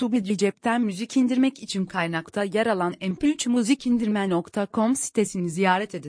Tubici cepten müzik indirmek için kaynakta yer alan mp3muzikindirme.com sitesini ziyaret edin.